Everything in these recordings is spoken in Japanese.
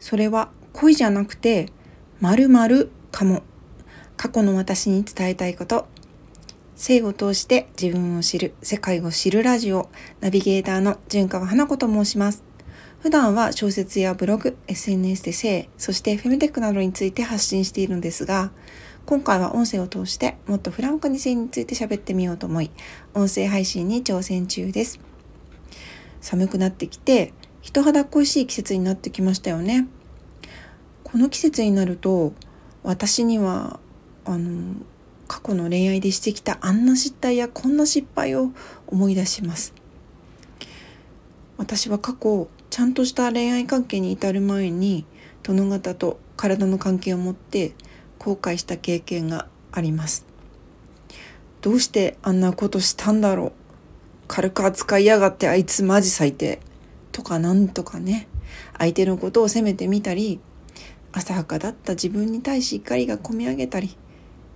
それは恋じゃなくて〇〇かも。過去の私に伝えたいこと。性を通して自分を知る。世界を知るラジオ。ナビゲーターの純川花子と申します。普段は小説やブログ SNS で性そしてフェムテックなどについて発信しているんですが今回は音声を通してもっとフランクに性について喋ってみようと思い音声配信に挑戦中です。寒くなってきて人肌恋しい季節になってきましたよね。この季節になると私にはあの過去の恋愛でしてきたあんな失態やこんな失敗を思い出します。私は過去ちゃんとした恋愛関係に至る前に殿方と体の関係を持って後悔した経験があります。どうしてあんなことしたんだろう。軽く扱いやがってあいつマジ最低。とかなんとかね相手のことを責めてみたり浅はかだった自分に対し怒りがこみ上げたり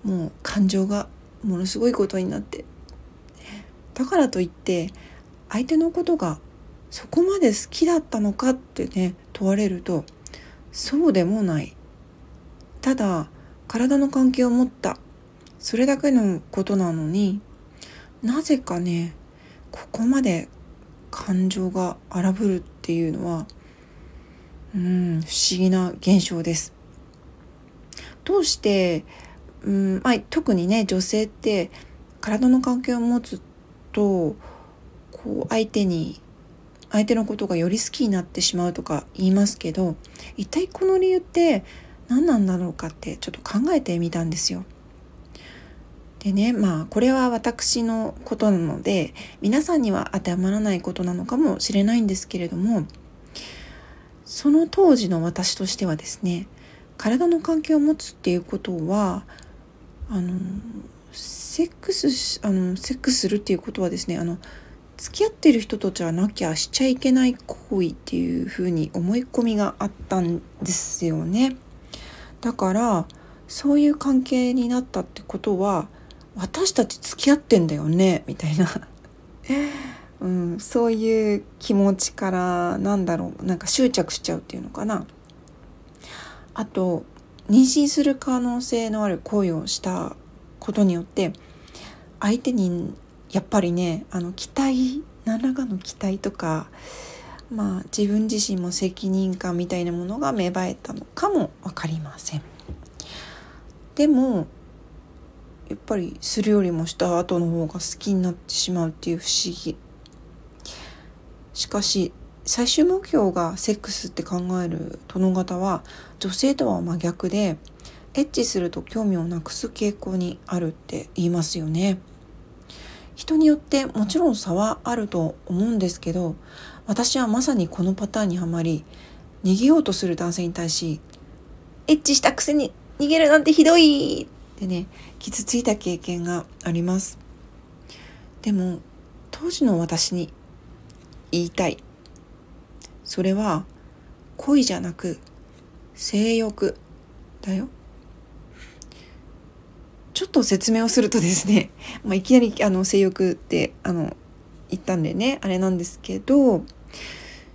もう感情がものすごいことになって。だからといって相手のことがそこまで好きだったのかってね問われるとそうでもない。ただ体の関係を持った。それだけのことなのになぜかねここまで感情が荒ぶるっていうのはうん不思議な現象です。どうしてうんまあ、特にね女性って体の関係を持つとこう相手に相手のことがより好きになってしまうとか言いますけど一体この理由って何なんだろうかってちょっと考えてみたんですよ。でねまあこれは私のことなので皆さんには当てはまらないことなのかもしれないんですけれどもその当時の私としてはですね体の関係を持つっていうことはあのセックスあのセックスするっていうことはですねあの付き合ってる人とじゃなきゃしちゃいけない行為っていうふうに思い込みがあったんですよね。だからそういう関係になったってことは私たち付き合ってんだよね？みたいな、うん、そういう気持ちからなんだろうなんか執着しちゃうっていうのかな。あと妊娠する可能性のある行為をしたことによって相手にやっぱりねあの期待何らかの期待とかまあ自分自身も責任感みたいなものが芽生えたのかも分かりません。でもやっぱりするよりもした後の方が好きになってしまうっていう不思議しかし最終目標がセックスって考える殿方は女性とは真逆でエッチすると興味をなくす傾向にあるって言いますよね。人によってもちろん差はあると思うんですけど私はまさにこのパターンにはまり逃げようとする男性に対しエッチしたくせに逃げるなんてひどいってね傷ついた経験があります。でも当時の私に言いたい。それは恋じゃなく性欲だよ。ちょっと説明をするとですね、まあ、いきなりあの性欲ってあの言ったんでねあれなんですけど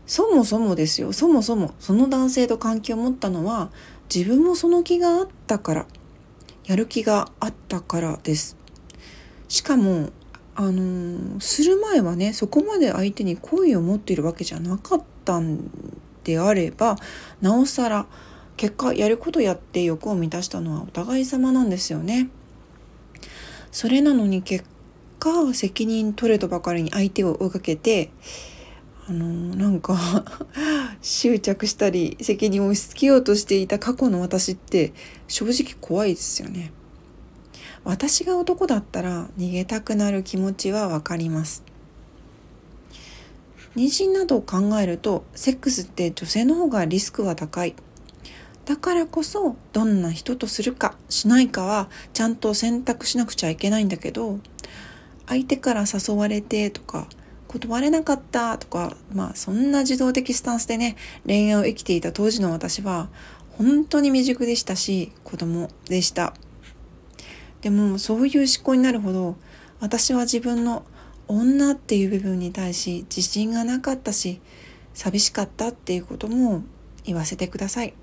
そもそもですよ。そもそもその男性と関係を持ったのは自分もその気があったから。やる気があったからですしかもあの、する前はねそこまで相手に好意を持っているわけじゃなかったんであればなおさら結果やることやって欲を満たしたのはお互い様なんですよね。それなのに結果責任取れとばかりに相手を追いかけてあのなんか 執着したり責任を押し付けようとしていた過去の私って正直怖いですよね。私が男だったら逃げたくなる気持ちはわかります。妊娠などを考えるとセックスって女性の方がリスクは高い。だからこそどんな人とするかしないかはちゃんと選択しなくちゃいけないんだけど相手から誘われてとか断れなかったとかまあそんな自動的スタンスでね恋愛を生きていた当時の私は本当に未熟でしたし子供でした。でもそういう思考になるほど私は自分の女っていう部分に対し自信がなかったし寂しかったっていうことも言わせてください。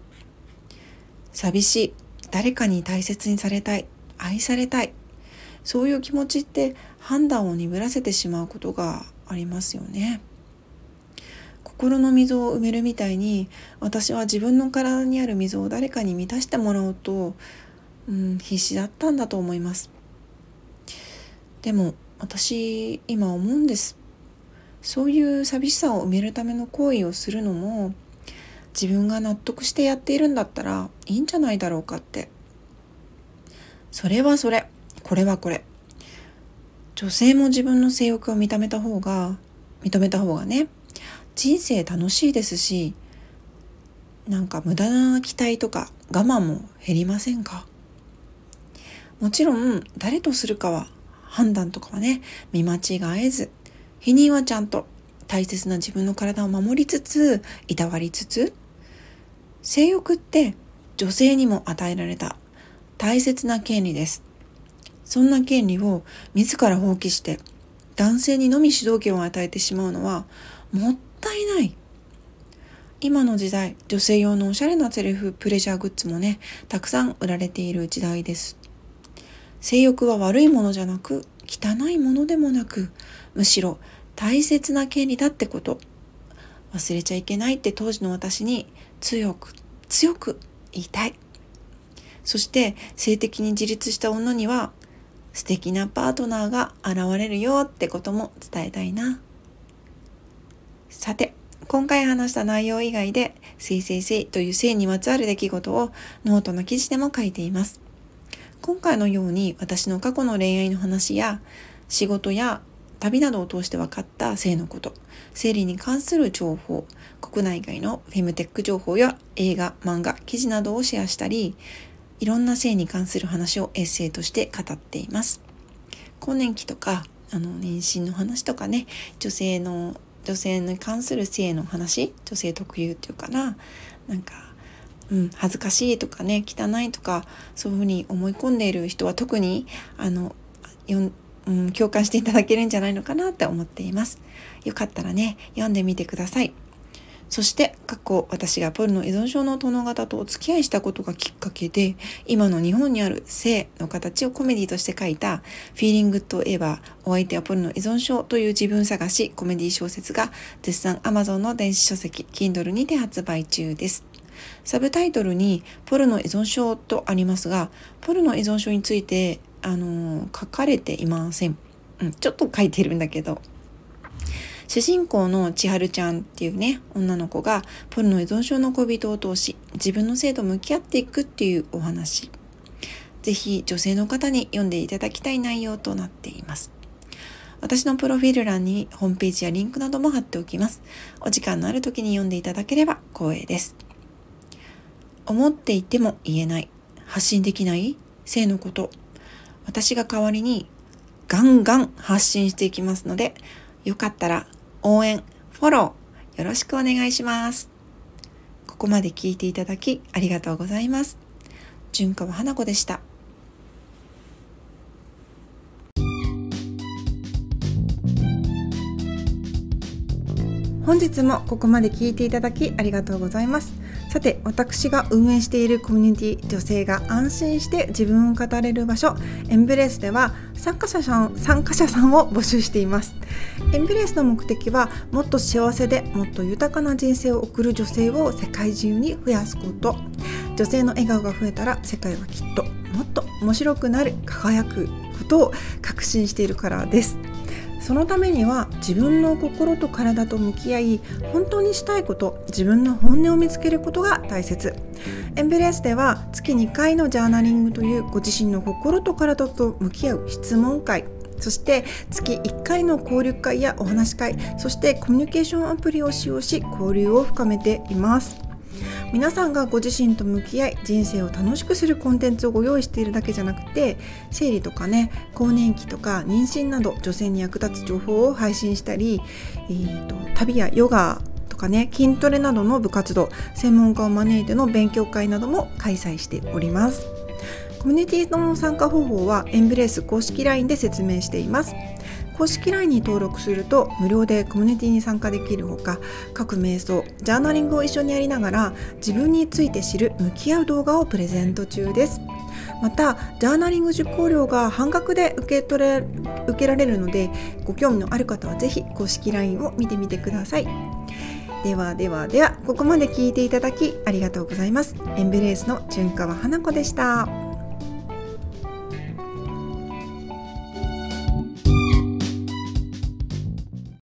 寂しい。誰かに大切にされたい。愛されたい。そういう気持ちって判断を鈍らせてしまうことがありますよね。心の溝を埋めるみたいに私は自分の体にある溝を誰かに満たしてもらおうと、うん、必死だったんだと思います。でも私今思うんです。そういう寂しさを埋めるための行為をするのも自分が納得してやっているんだったらいいんじゃないだろうかって。それはそれこれはこれ。女性も自分の性欲を認めた方が認めた方がね人生楽しいですしなんか無駄な期待とか我慢も減りませんか？もちろん誰とするかは判断とかはね見間違えず否認はちゃんと大切な自分の体を守りつついたわりつつ性欲って女性にも与えられた大切な権利です。そんな権利を自ら放棄して男性にのみ主導権を与えてしまうのはもったいない。今の時代女性用のおしゃれなセルフプレジャーグッズもねたくさん売られている時代です。性欲は悪いものじゃなく汚いものでもなくむしろ大切な権利だってこと。忘れちゃいけないって当時の私に強く強く言いたい。そして性的に自立した女には素敵なパートナーが現れるよってことも伝えたいな。さて今回話した内容以外で「性性性」という性にまつわる出来事をノートの記事でも書いています。今回のように私の過去の恋愛の話や仕事や旅などを通して分かった性のこと、生理に関する情報、国内外のフェムテック情報や映画、漫画、記事などをシェアしたり、いろんな性に関する話をエッセイとして語っています。更年期とか、あの、妊娠の話とかね、女性の、女性に関する性の話、女性特有っていうかな、なんか、うん、恥ずかしいとかね汚いとかそういうふうに思い込んでいる人は特にあのうん、共感していただけるんじゃないのかなって思っています。よかったらね、読んでみてください。そして過去私がポルノ依存症の殿方とお付き合いしたことがきっかけで今の日本にある性の形をコメディとして書いた「フィーリングとエヴァお相手はポルノ依存症」という自分探しコメディ小説が絶賛 Amazon の電子書籍 Kindle にて発売中です。サブタイトルにポルノ依存症とありますがポルノ依存症についてあの書かれていません、うん、ちょっと書いてるんだけど主人公の千春ちゃんっていうね女の子がポルノ依存症の恋人を通し自分の性と向き合っていくっていうお話。ぜひ女性の方に読んでいただきたい内容となっています。私のプロフィール欄にホームページやリンクなども貼っておきます。お時間のある時に読んでいただければ光栄です。思っていても言えない。発信できない？性のこと。私が代わりにガンガン発信していきますので、よかったら応援、フォローよろしくお願いします。ここまで聞いていただきありがとうございます。純川花子でした。本日もここまで聞いていただきありがとうございます。さて私が運営しているコミュニティ女性が安心して自分を語れる場所エンブレースでは参加者さん参加者さんを募集しています。エンブレースの目的はもっと幸せでもっと豊かな人生を送る女性を世界中に増やすこと。女性の笑顔が増えたら世界はきっともっと面白くなる輝くことを確信しているからです。そのためには自分の心と体と向き合い本当にしたいこと自分の本音を見つけることが大切。エンベレスでは月2回のジャーナリングというご自身の心と体と向き合う質問会そして月1回の交流会やお話会そしてコミュニケーションアプリを使用し交流を深めています。皆さんがご自身と向き合い人生を楽しくするコンテンツをご用意しているだけじゃなくて生理とかね更年期とか妊娠など女性に役立つ情報を配信したり、えーと、旅やヨガとかね筋トレなどの部活動専門家を招いての勉強会なども開催しております。コミュニティの参加方法はエンブレース公式 LINE で説明しています。公式 LINE に登録すると無料でコミュニティに参加できるほか各瞑想ジャーナリングを一緒にやりながら自分について知る向き合う動画をプレゼント中です。またジャーナリング受講料が半額で受け取れ受けられるのでご興味のある方は是非公式 LINE を見てみてください。ではではではここまで聞いていただきありがとうございます。エンベレースの純川花子でした。